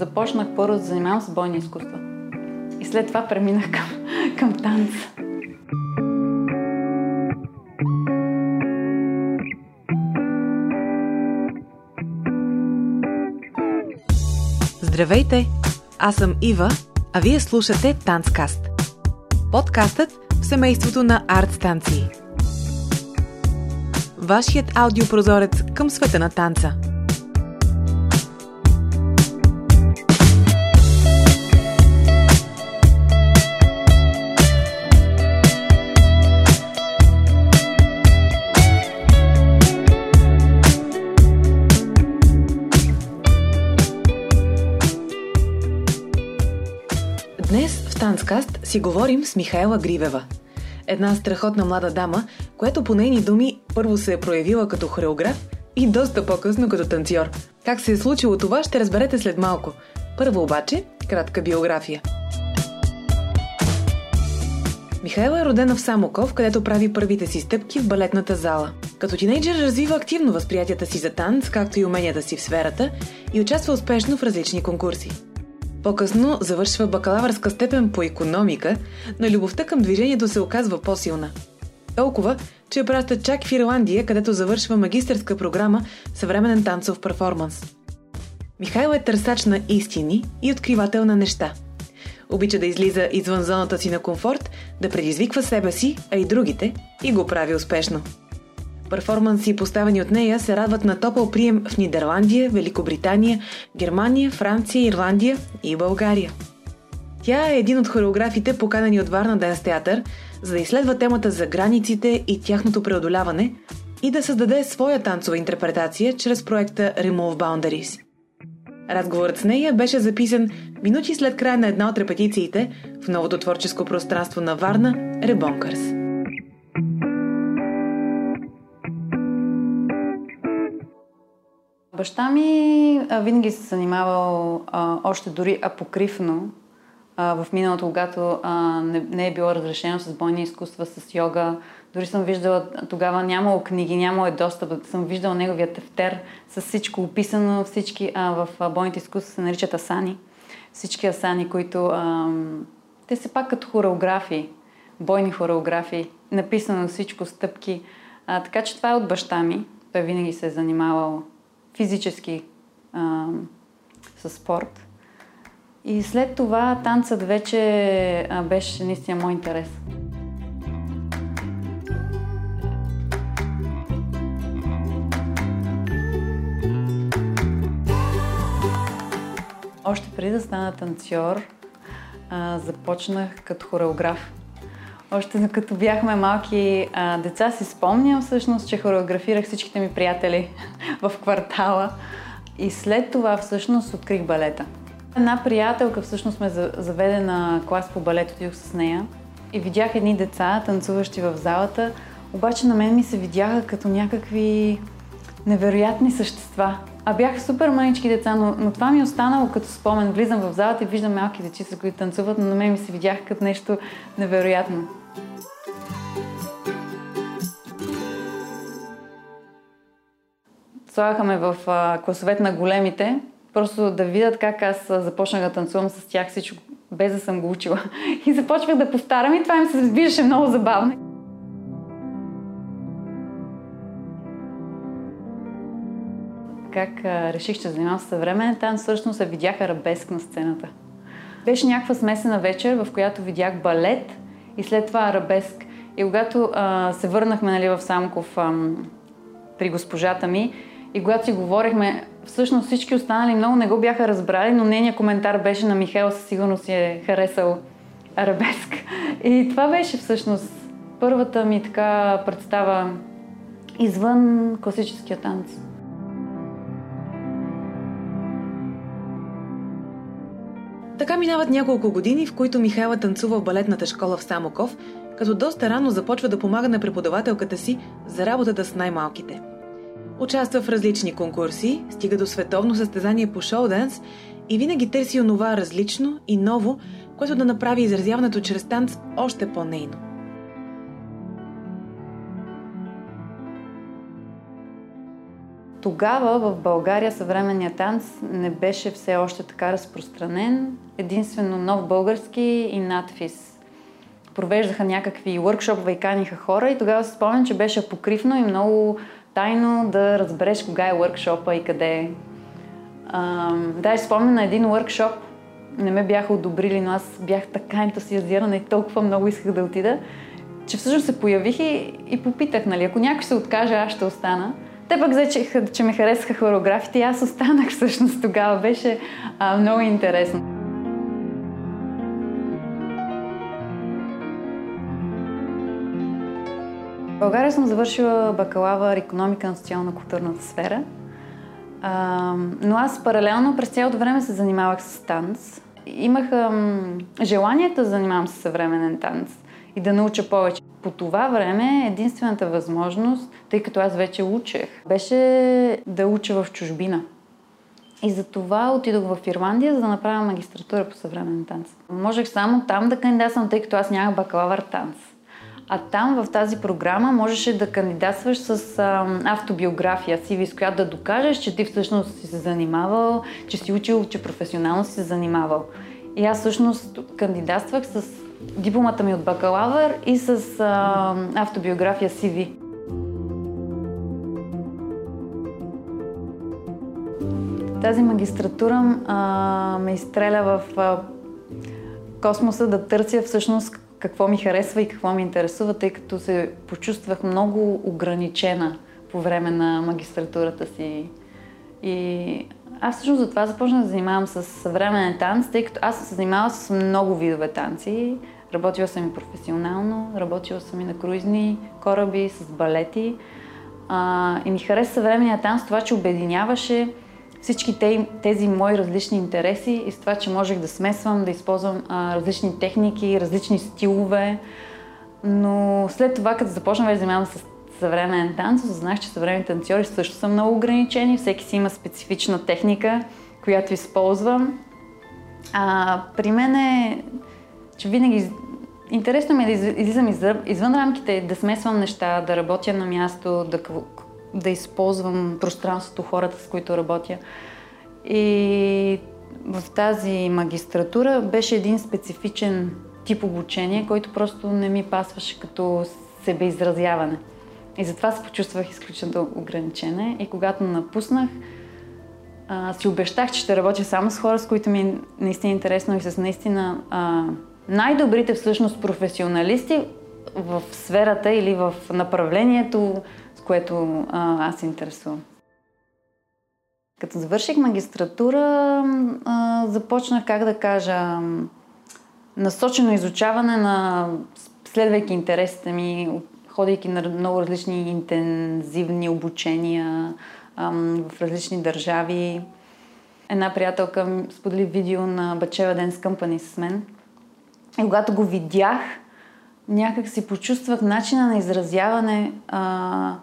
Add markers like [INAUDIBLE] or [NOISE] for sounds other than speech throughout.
започнах първо да занимавам с бойни изкуства. И след това преминах към, към танца. Здравейте! Аз съм Ива, а вие слушате Танцкаст. Подкастът в семейството на арт станции. Вашият аудиопрозорец към света на танца – си говорим с Михаела Гривева. Една страхотна млада дама, която по нейни думи първо се е проявила като хореограф и доста по-късно като танцор. Как се е случило това, ще разберете след малко. Първо обаче, кратка биография. Михайла е родена в Самоков, където прави първите си стъпки в балетната зала. Като тинейджър развива активно възприятията си за танц, както и уменията си в сферата и участва успешно в различни конкурси. По-късно завършва бакалавърска степен по економика, но любовта към движението се оказва по-силна. Толкова, че я праща чак в Ирландия, където завършва магистърска програма Съвременен танцов перформанс. Михайло е търсач на истини и откривател на неща. Обича да излиза извън зоната си на комфорт, да предизвиква себе си, а и другите, и го прави успешно. Перформанси, поставени от нея, се радват на топъл прием в Нидерландия, Великобритания, Германия, Франция, Ирландия и България. Тя е един от хореографите, поканани от Варна Денс театър, за да изследва темата за границите и тяхното преодоляване и да създаде своя танцова интерпретация чрез проекта Remove Boundaries. Разговорът с нея беше записан минути след края на една от репетициите в новото творческо пространство на Варна – Ребонкърс. Баща ми а, винаги се занимавал а, още дори апокривно в миналото, когато а, не, не е било разрешено с бойни изкуства, с йога. Дори съм виждала, тогава нямало книги, нямало е достъп. Съм виждала неговия тефтер с всичко описано. Всички а, в бойните изкуства се наричат асани. Всички асани, които... А, те са пак като хореографии, бойни хореографии. Написано всичко, стъпки. А, така че това е от баща ми. Той винаги се е занимавал физически а, с спорт. И след това танцът вече а, беше наистина мой интерес. Още преди да стана танцор, а, започнах като хореограф. Още като бяхме малки а, деца си спомням всъщност, че хореографирах всичките ми приятели [LAUGHS] в квартала. И след това всъщност открих балета. Една приятелка всъщност ме заведе на клас по балет, отидох с нея и видях едни деца, танцуващи в залата, обаче на мен ми се видяха като някакви невероятни същества. А бяха супер манички деца, но, но това ми е останало като спомен. Влизам в залата и виждам малки дечица, които танцуват, но на мен ми се видяха като нещо невероятно. Слагаха ме в класовете на големите, просто да видят как аз започнах да танцувам с тях всичко, без да съм го учила. [LAUGHS] И започвах да повтарям и това им се виждаше много забавно. Как реших, че занимавам с съвременен танц, всъщност се видях арабеск на сцената. Беше някаква смесена вечер, в която видях балет и след това арабеск. И когато а, се върнахме нали, в Самков а, при госпожата ми, и когато си говорихме, всъщност всички останали много не го бяха разбрали, но нейният коментар беше на Михаил със сигурност си е харесал арабеск. И това беше всъщност първата ми така представа извън класическия танц. Така минават няколко години, в които Михайла танцува в балетната школа в Самоков, като доста рано започва да помага на преподавателката си за работата с най-малките – Участва в различни конкурси, стига до световно състезание по шоу-данс и винаги търси онова различно и ново, което да направи изразяването чрез танц още по-нейно. Тогава в България съвременният танц не беше все още така разпространен. Единствено нов български и надфис. Провеждаха някакви въркшопове и каниха хора и тогава се спомням, че беше покривно и много тайно да разбереш кога е въркшопа и къде е. Да, спомням на един въркшоп, не ме бяха одобрили, но аз бях така ентусиазирана и толкова много исках да отида, че всъщност се появих и, и попитах, нали, ако някой се откаже, аз ще остана. Те пък взе, че, че ме харесаха хореографите и аз останах всъщност тогава. Беше а, много интересно. България съм завършила бакалавър економика на социално-културната сфера. А, но аз паралелно през цялото време се занимавах с танц. Имах ам, желанието да занимавам с съвременен танц и да науча повече. По това време единствената възможност, тъй като аз вече учех, беше да уча в чужбина. И за това отидох в Ирландия, за да направя магистратура по съвременен танц. Можех само там да кандидатствам, тъй като аз нямах бакалавър танц. А там в тази програма можеше да кандидатстваш с а, автобиография си, с която да докажеш, че ти всъщност си се занимавал, че си учил, че професионално си се занимавал. И аз всъщност кандидатствах с дипломата ми от бакалавър и с а, автобиография CV. Тази магистратура а, ме изстреля в а, космоса да търся всъщност какво ми харесва и какво ми интересува, тъй като се почувствах много ограничена по време на магистратурата си. И аз всъщност за това започнах да занимавам с съвременен танц, тъй като аз се занимавам с много видове танци. Работила съм и професионално, работила съм и на круизни кораби, с балети. А, и ми хареса съвременния танц това, че обединяваше всички тези мои различни интереси и с това, че можех да смесвам, да използвам а, различни техники, различни стилове. Но след това, като започнах да занимавам с съвременен танц, осъзнах, че съвременните танцори също са много ограничени. Всеки си има специфична техника, която използвам. А, при мен е, че винаги интересно ми е да излизам извън рамките, да смесвам неща, да работя на място, да да използвам пространството, хората, с които работя. И в тази магистратура беше един специфичен тип обучение, който просто не ми пасваше като себеизразяване. И затова се почувствах изключително ограничена. И когато напуснах, а, си обещах, че ще работя само с хора, с които ми е наистина интересно и с наистина а, най-добрите всъщност професионалисти в сферата или в направлението, което а, аз интересувам. Като завърших магистратура, а, започнах, как да кажа, насочено изучаване на, следвайки интересите ми, ходейки на много различни интензивни обучения а, в различни държави. Една приятелка сподели видео на Бачева Dance Company с мен. И когато го видях, някак си почувствах начина на изразяване а,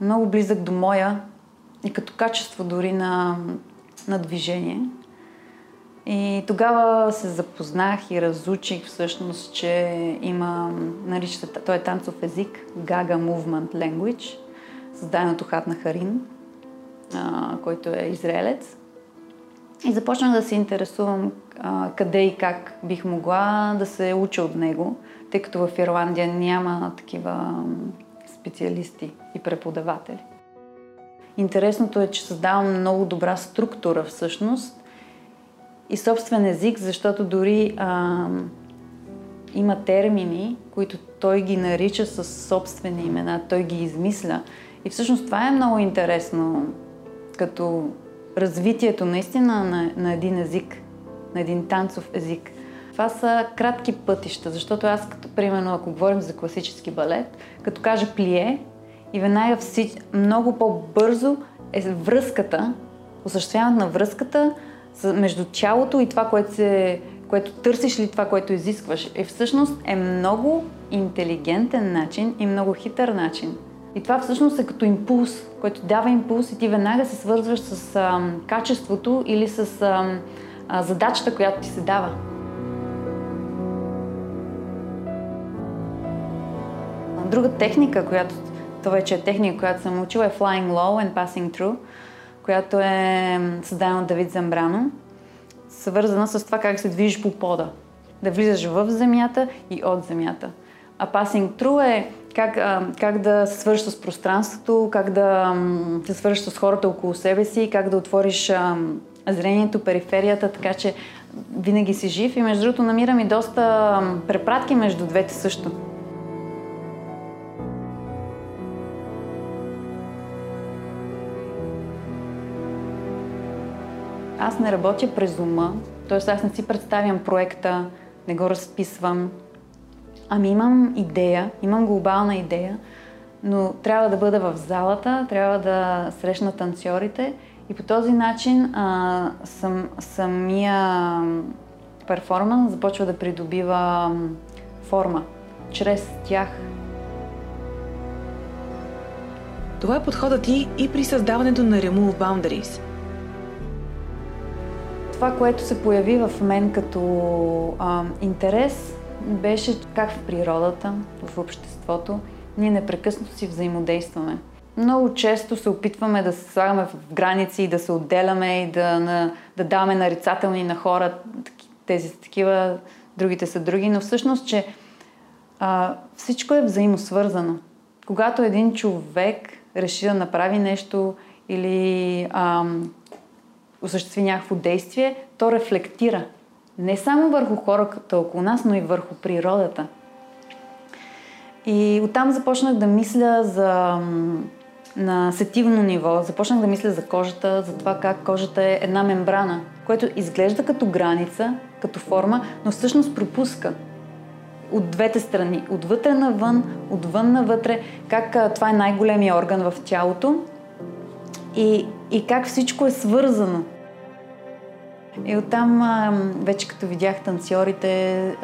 много близък до моя и като качество дори на, на движение. И тогава се запознах и разучих всъщност, че има, нарича той е танцов език, Gaga Movement Language, създаден от Хатна Харин, а, който е израелец. И започнах да се интересувам а, къде и как бих могла да се уча от него, тъй като в Ирландия няма такива специалисти и преподаватели. Интересното е, че създавам много добра структура всъщност и собствен език, защото дори а, има термини, които той ги нарича с собствени имена, той ги измисля. И всъщност това е много интересно като развитието наистина на, на един език, на един танцов език. Това са кратки пътища, защото аз, като, примерно, ако говорим за класически балет, като кажа плие, и веднага всич... много по-бързо е връзката, осъществяването на връзката между тялото и това, което, се, което търсиш или това, което изискваш. И всъщност е много интелигентен начин и много хитър начин. И това всъщност е като импулс, който дава импулс и ти веднага се свързваш с а, качеството или с а, а, задачата, която ти се дава. Друга техника, която това вече е техника, която съм учила, е Flying Low and Passing Through, която е създадена от Давид Замбрано, свързана с това как се движиш по пода. Да влизаш в земята и от земята. А Passing Through е как, как да се свържеш с пространството, как да се свържеш с хората около себе си, как да отвориш зрението, периферията, така че винаги си жив. И между другото намирам и доста препратки между двете също. Аз не работя през ума, т.е. аз не си представям проекта, не го разписвам. Ами имам идея, имам глобална идея, но трябва да бъда в залата, трябва да срещна танцорите и по този начин а, сам, самия перформанс започва да придобива форма чрез тях. Това е подходът ти и при създаването на Remove Boundaries. Това, което се появи в мен като а, интерес, беше как в природата, в обществото, ние непрекъснато си взаимодействаме. Много често се опитваме да се слагаме в граници и да се отделяме и да, на, да даваме нарицателни на хора, тези са такива, другите са други, но всъщност, че а, всичко е взаимосвързано. Когато един човек реши да направи нещо или а, осъществи някакво действие, то рефлектира не само върху хората около нас, но и върху природата. И оттам започнах да мисля за на сетивно ниво. Започнах да мисля за кожата, за това как кожата е една мембрана, което изглежда като граница, като форма, но всъщност пропуска от двете страни. Отвътре навън, отвън навътре, как това е най-големия орган в тялото и, и как всичко е свързано. И оттам, вече като видях танцорите,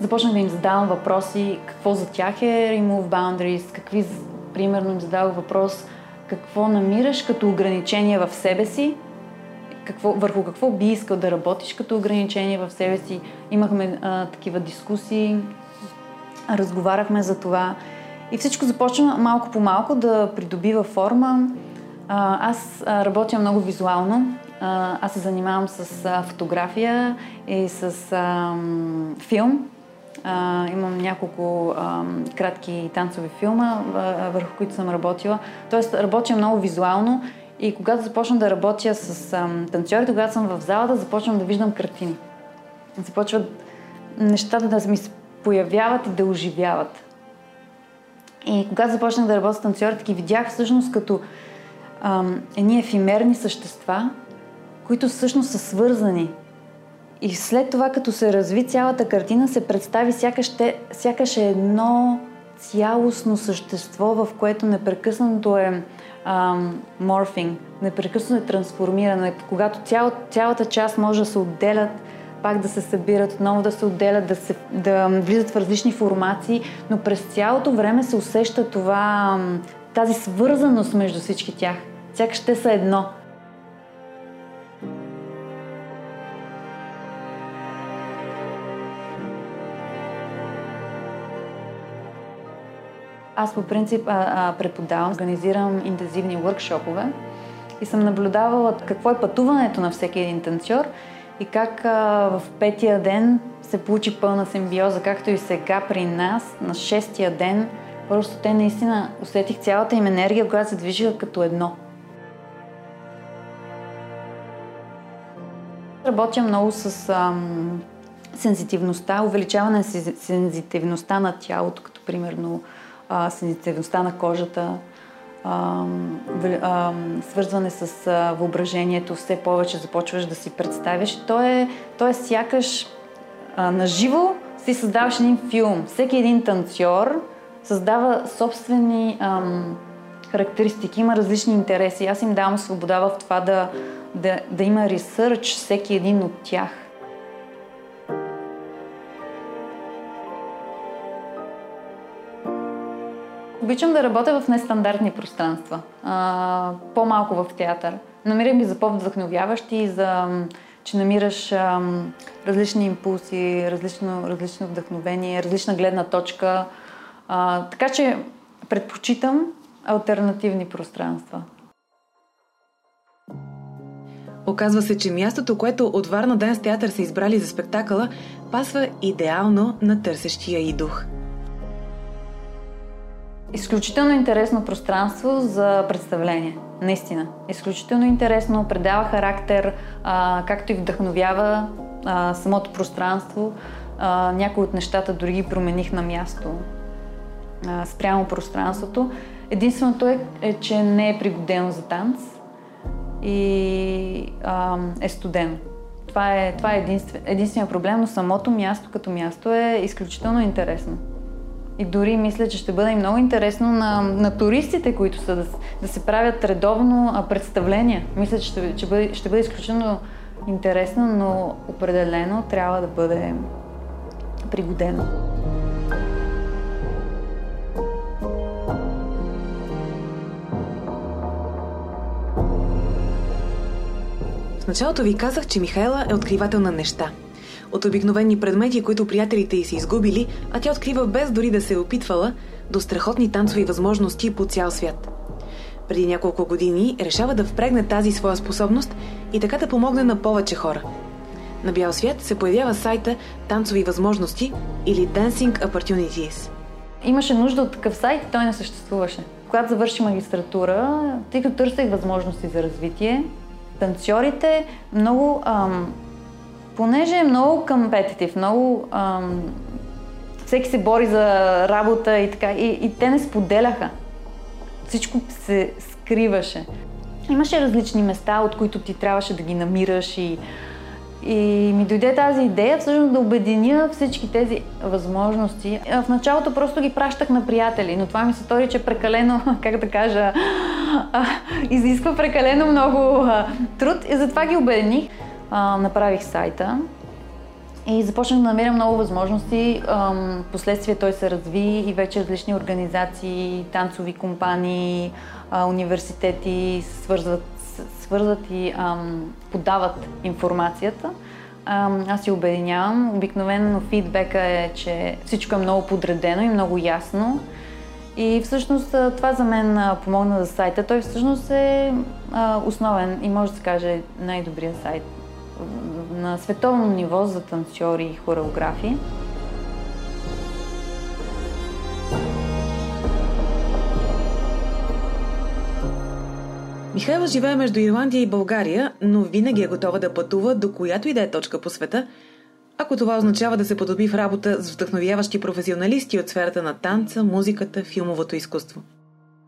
започнах да им задавам въпроси. Какво за тях е Remove Boundaries, какви, примерно им задавах въпрос какво намираш като ограничение в себе си, какво, върху какво би искал да работиш като ограничение в себе си. Имахме а, такива дискусии, разговаряхме за това и всичко започна малко по малко да придобива форма. Аз работя много визуално. Аз се занимавам с фотография и с филм. Имам няколко кратки танцови филма, върху които съм работила. Тоест, работя много визуално и когато започна да работя с танцорите, когато съм в залата, започвам да виждам картини. Започват нещата да ми се появяват и да оживяват. И когато започнах да работя с танцорите, ги видях всъщност като а, едни ефимерни същества, които всъщност са свързани. И след това, като се разви цялата картина, се представи сякаш, те, сякаш е едно цялостно същество, в което непрекъснато е морфинг, непрекъснато е трансформиране, когато цял, цялата част може да се отделят, пак да се събират, отново да се отделят, да, се, да влизат в различни формации, но през цялото време се усеща това, тази свързаност между всички тях. Сякаш те са едно. Аз по принцип а, а, преподавам, организирам интензивни въркшопове и съм наблюдавала какво е пътуването на всеки един танцор и как а, в петия ден се получи пълна симбиоза, както и сега при нас, на шестия ден, просто те наистина усетих цялата им енергия, която се движиха като едно. Работя много с ам, сензитивността, увеличаване на сензитивността на тялото, като примерно а, сензитивността на кожата, свързване с въображението, все повече започваш да си представяш. То е, то е сякаш наживо си създаваш един филм. Всеки един танцор създава собствени ам, характеристики, има различни интереси. Аз им давам свобода в това да, да, да има ресърч всеки един от тях. Обичам да работя в нестандартни пространства. А, по-малко в театър. Намирам ги за по-вдъхновяващи, за, че намираш а, различни импулси, различно, различно вдъхновение, различна гледна точка. А, така че предпочитам альтернативни пространства. Оказва се, че мястото, което от Варна Ден с театър са избрали за спектакъла, пасва идеално на търсещия и дух. Изключително интересно пространство за представление. Наистина. Изключително интересно, предава характер, а, както и вдъхновява а, самото пространство. А, някои от нещата дори ги промених на място а, спрямо пространството. Единственото е, е, че не е пригодено за танц и а, е студено. Това е, това е единствен, единствения проблем, но самото място като място е изключително интересно. И дори мисля, че ще бъде много интересно на, на туристите, които са да, да се правят редовно представления. Мисля, че ще, ще, бъде, ще бъде изключително интересно, но определено трябва да бъде пригодено. В началото ви казах, че Михайла е откривател на неща. От обикновени предмети, които приятелите й са изгубили, а тя открива без дори да се е опитвала, до страхотни танцови възможности по цял свят. Преди няколко години решава да впрегне тази своя способност и така да помогне на повече хора. На бял свят се появява сайта Танцови възможности или Dancing Opportunities. Имаше нужда от такъв сайт, той не съществуваше. Когато завърши магистратура, тъй като търсех възможности за развитие, танцорите много, ам, понеже е много компетитив, много ам, всеки се бори за работа и така, и, и те не споделяха. Всичко се скриваше. Имаше различни места, от които ти трябваше да ги намираш и, и ми дойде тази идея всъщност да обединя всички тези възможности. В началото просто ги пращах на приятели, но това ми се стори, че прекалено, [LAUGHS] как да кажа, [LAUGHS] изисква прекалено много труд и затова ги обединих. Направих сайта и започнах да намерям много възможности. Последствие той се разви и вече различни организации, танцови компании, университети свързват, свързват и ам, подават информацията. Ам, аз си обединявам. Обикновено фидбека е, че всичко е много подредено и много ясно. И всъщност това за мен помогна за сайта. Той всъщност е основен и може да се каже най-добрият сайт на световно ниво за танцори и хореографи. Михайла живее между Ирландия и България, но винаги е готова да пътува до която и да е точка по света, ако това означава да се подоби в работа с вдъхновяващи професионалисти от сферата на танца, музиката, филмовото изкуство.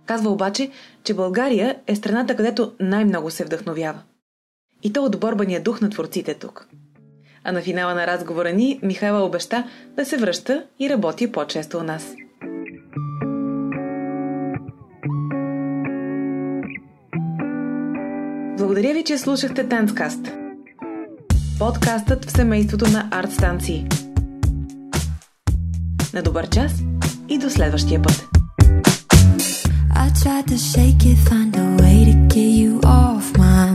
Казва обаче, че България е страната, където най-много се вдъхновява. И то от борбания дух на творците тук. А на финала на разговора ни Михайла обеща да се връща и работи по-често у нас. Благодаря ви, че слушахте Танцкаст. Подкастът в семейството на арт станции. На добър час и до следващия път. I tried to shake it, find a way to get you off my